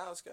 Now let's go.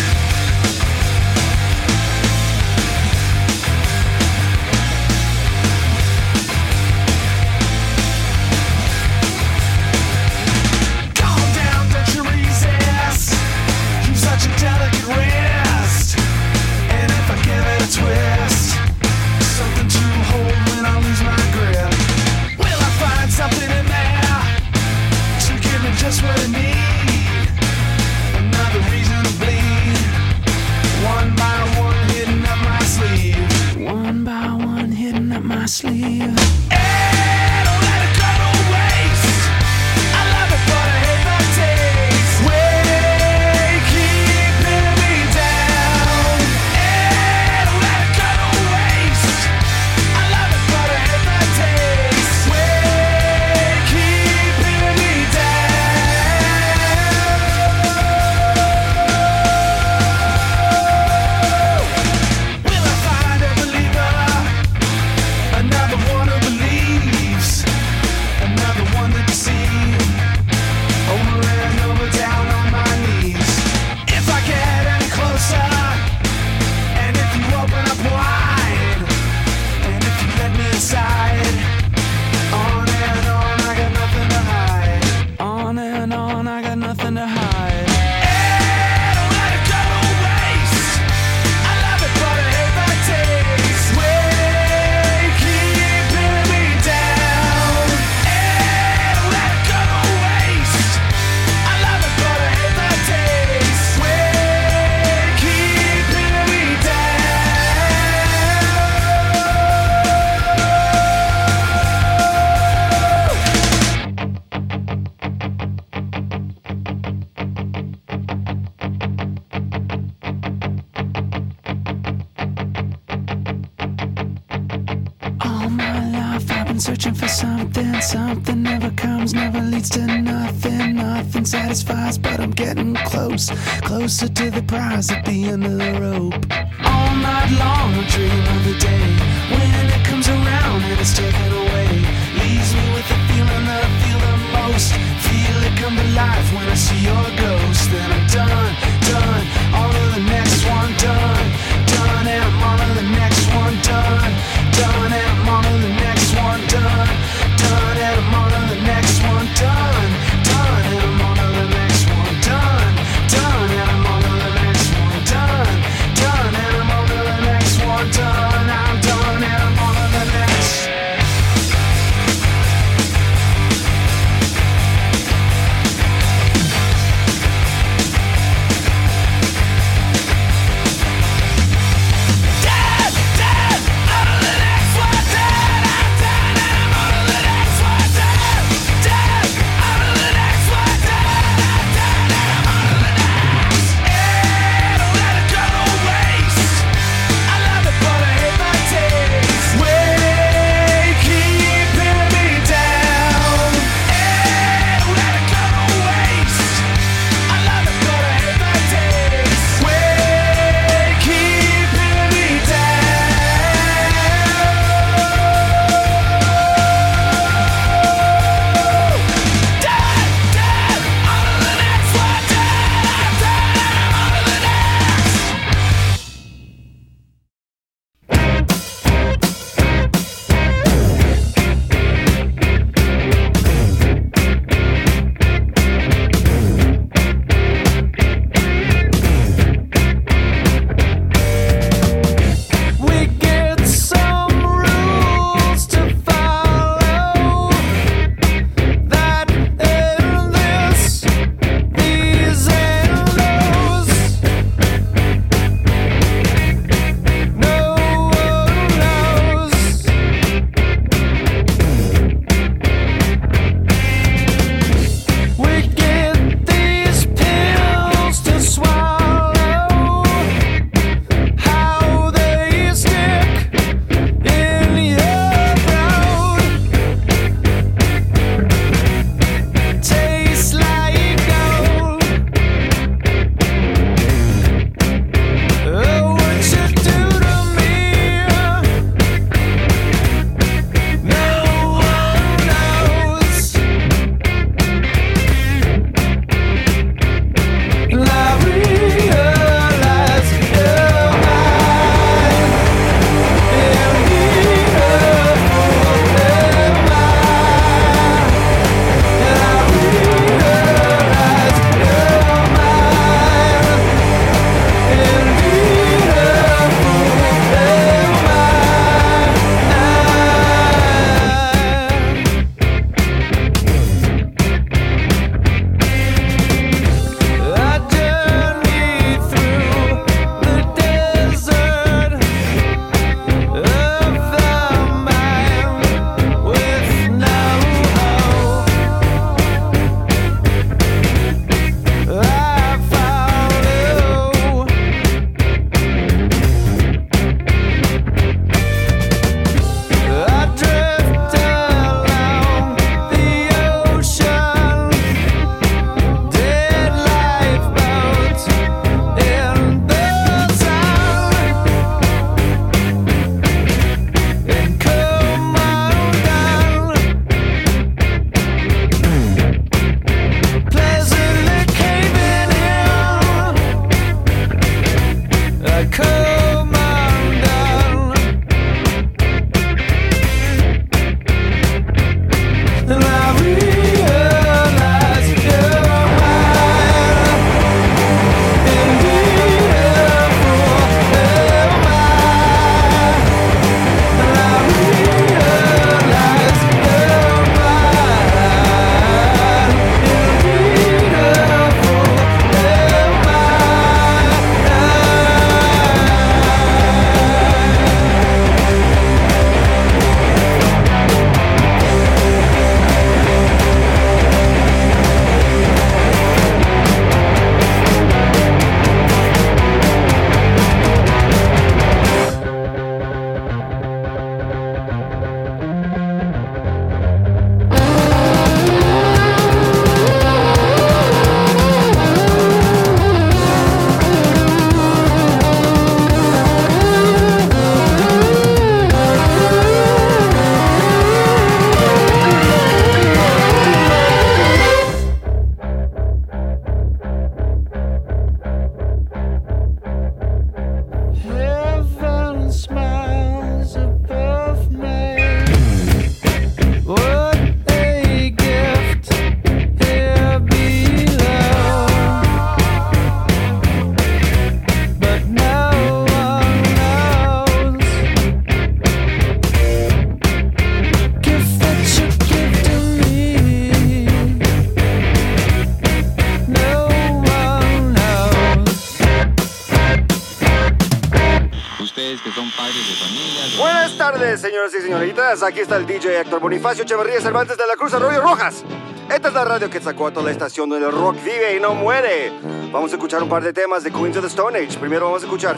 Aquí está el DJ Héctor Bonifacio Echeverría Cervantes de la Cruz Arroyo Rojas. Esta es la radio que sacó a toda la estación donde el rock vive y no muere. Vamos a escuchar un par de temas de Queens of the Stone Age. Primero vamos a escuchar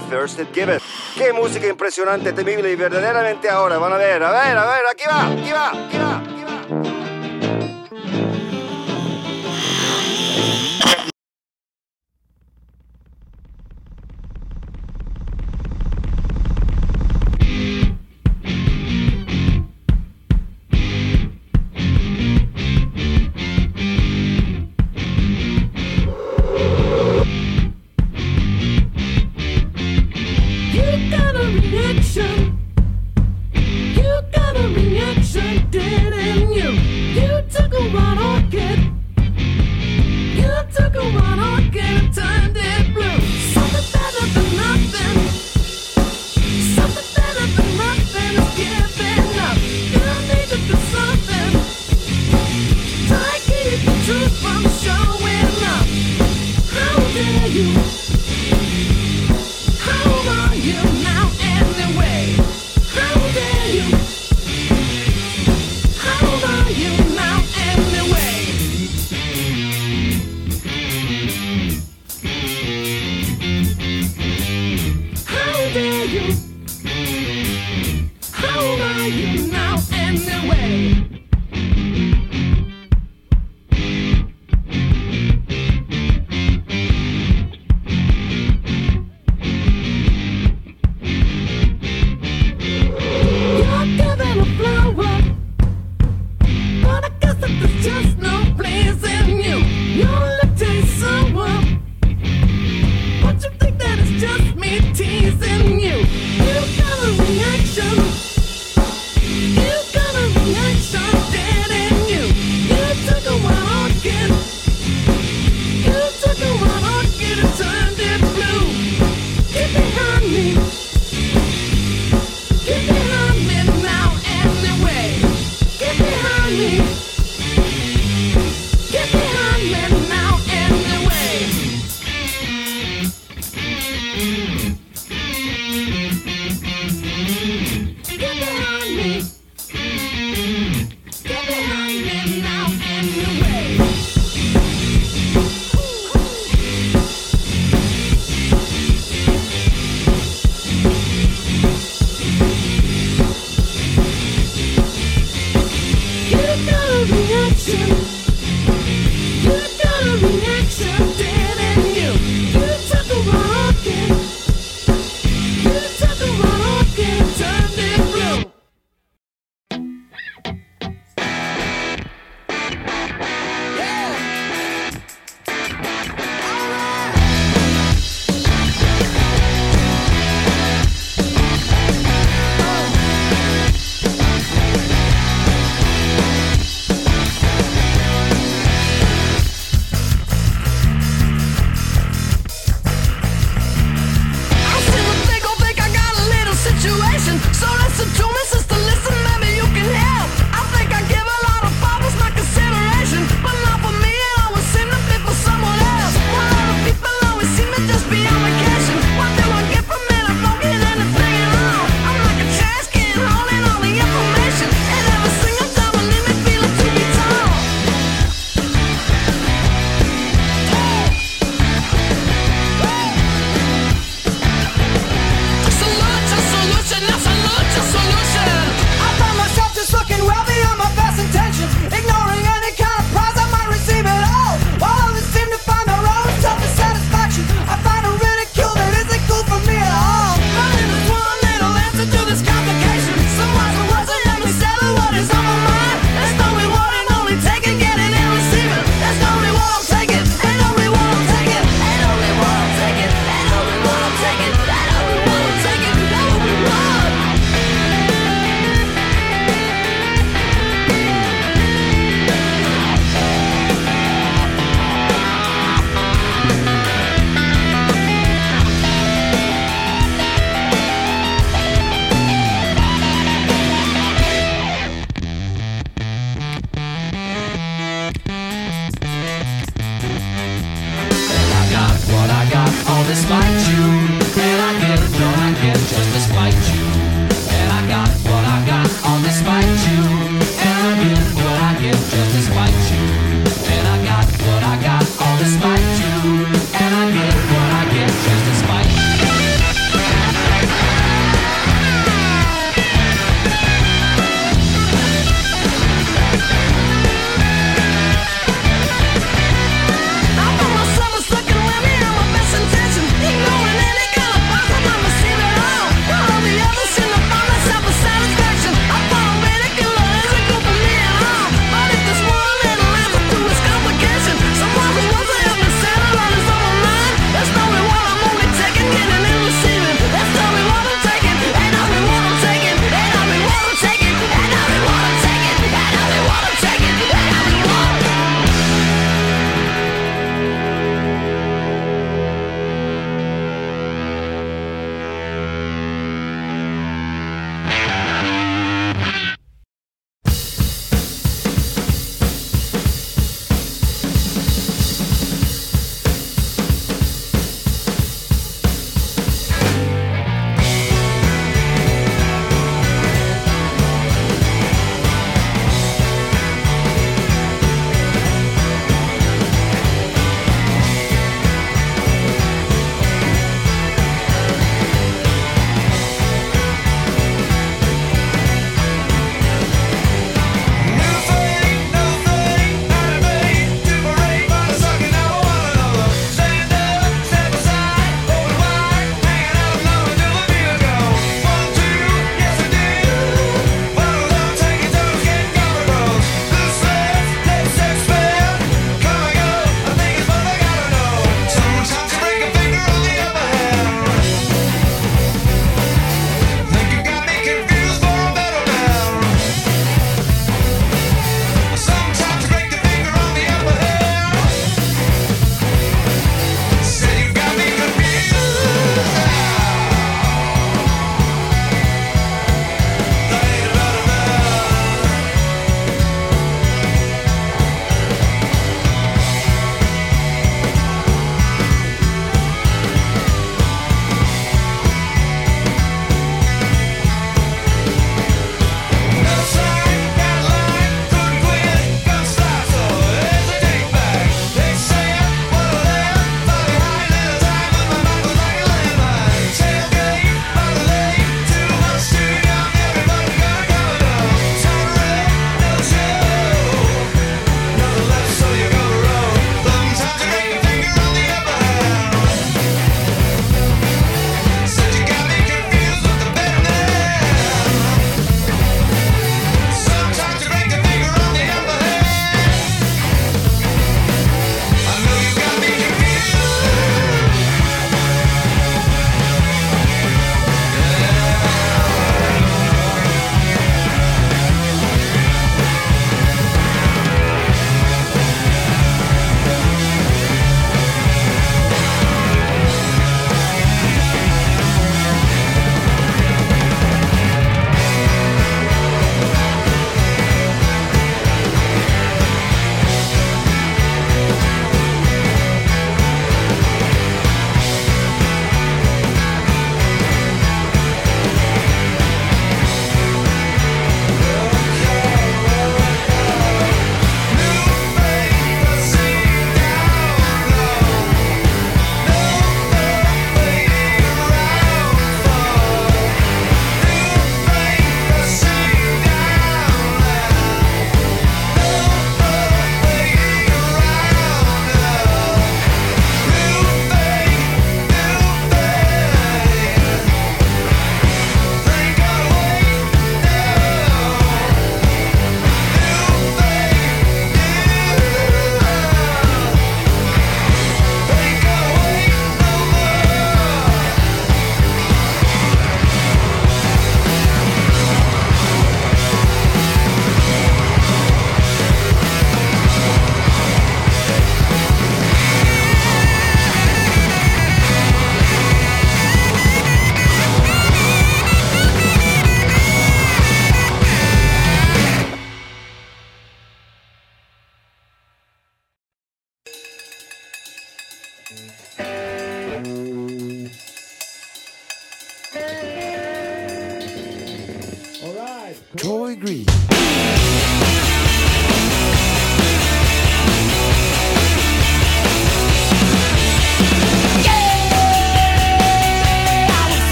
Give It. Qué música impresionante, temible y verdaderamente ahora. Van a ver, a ver, a ver, aquí va, aquí va, aquí va.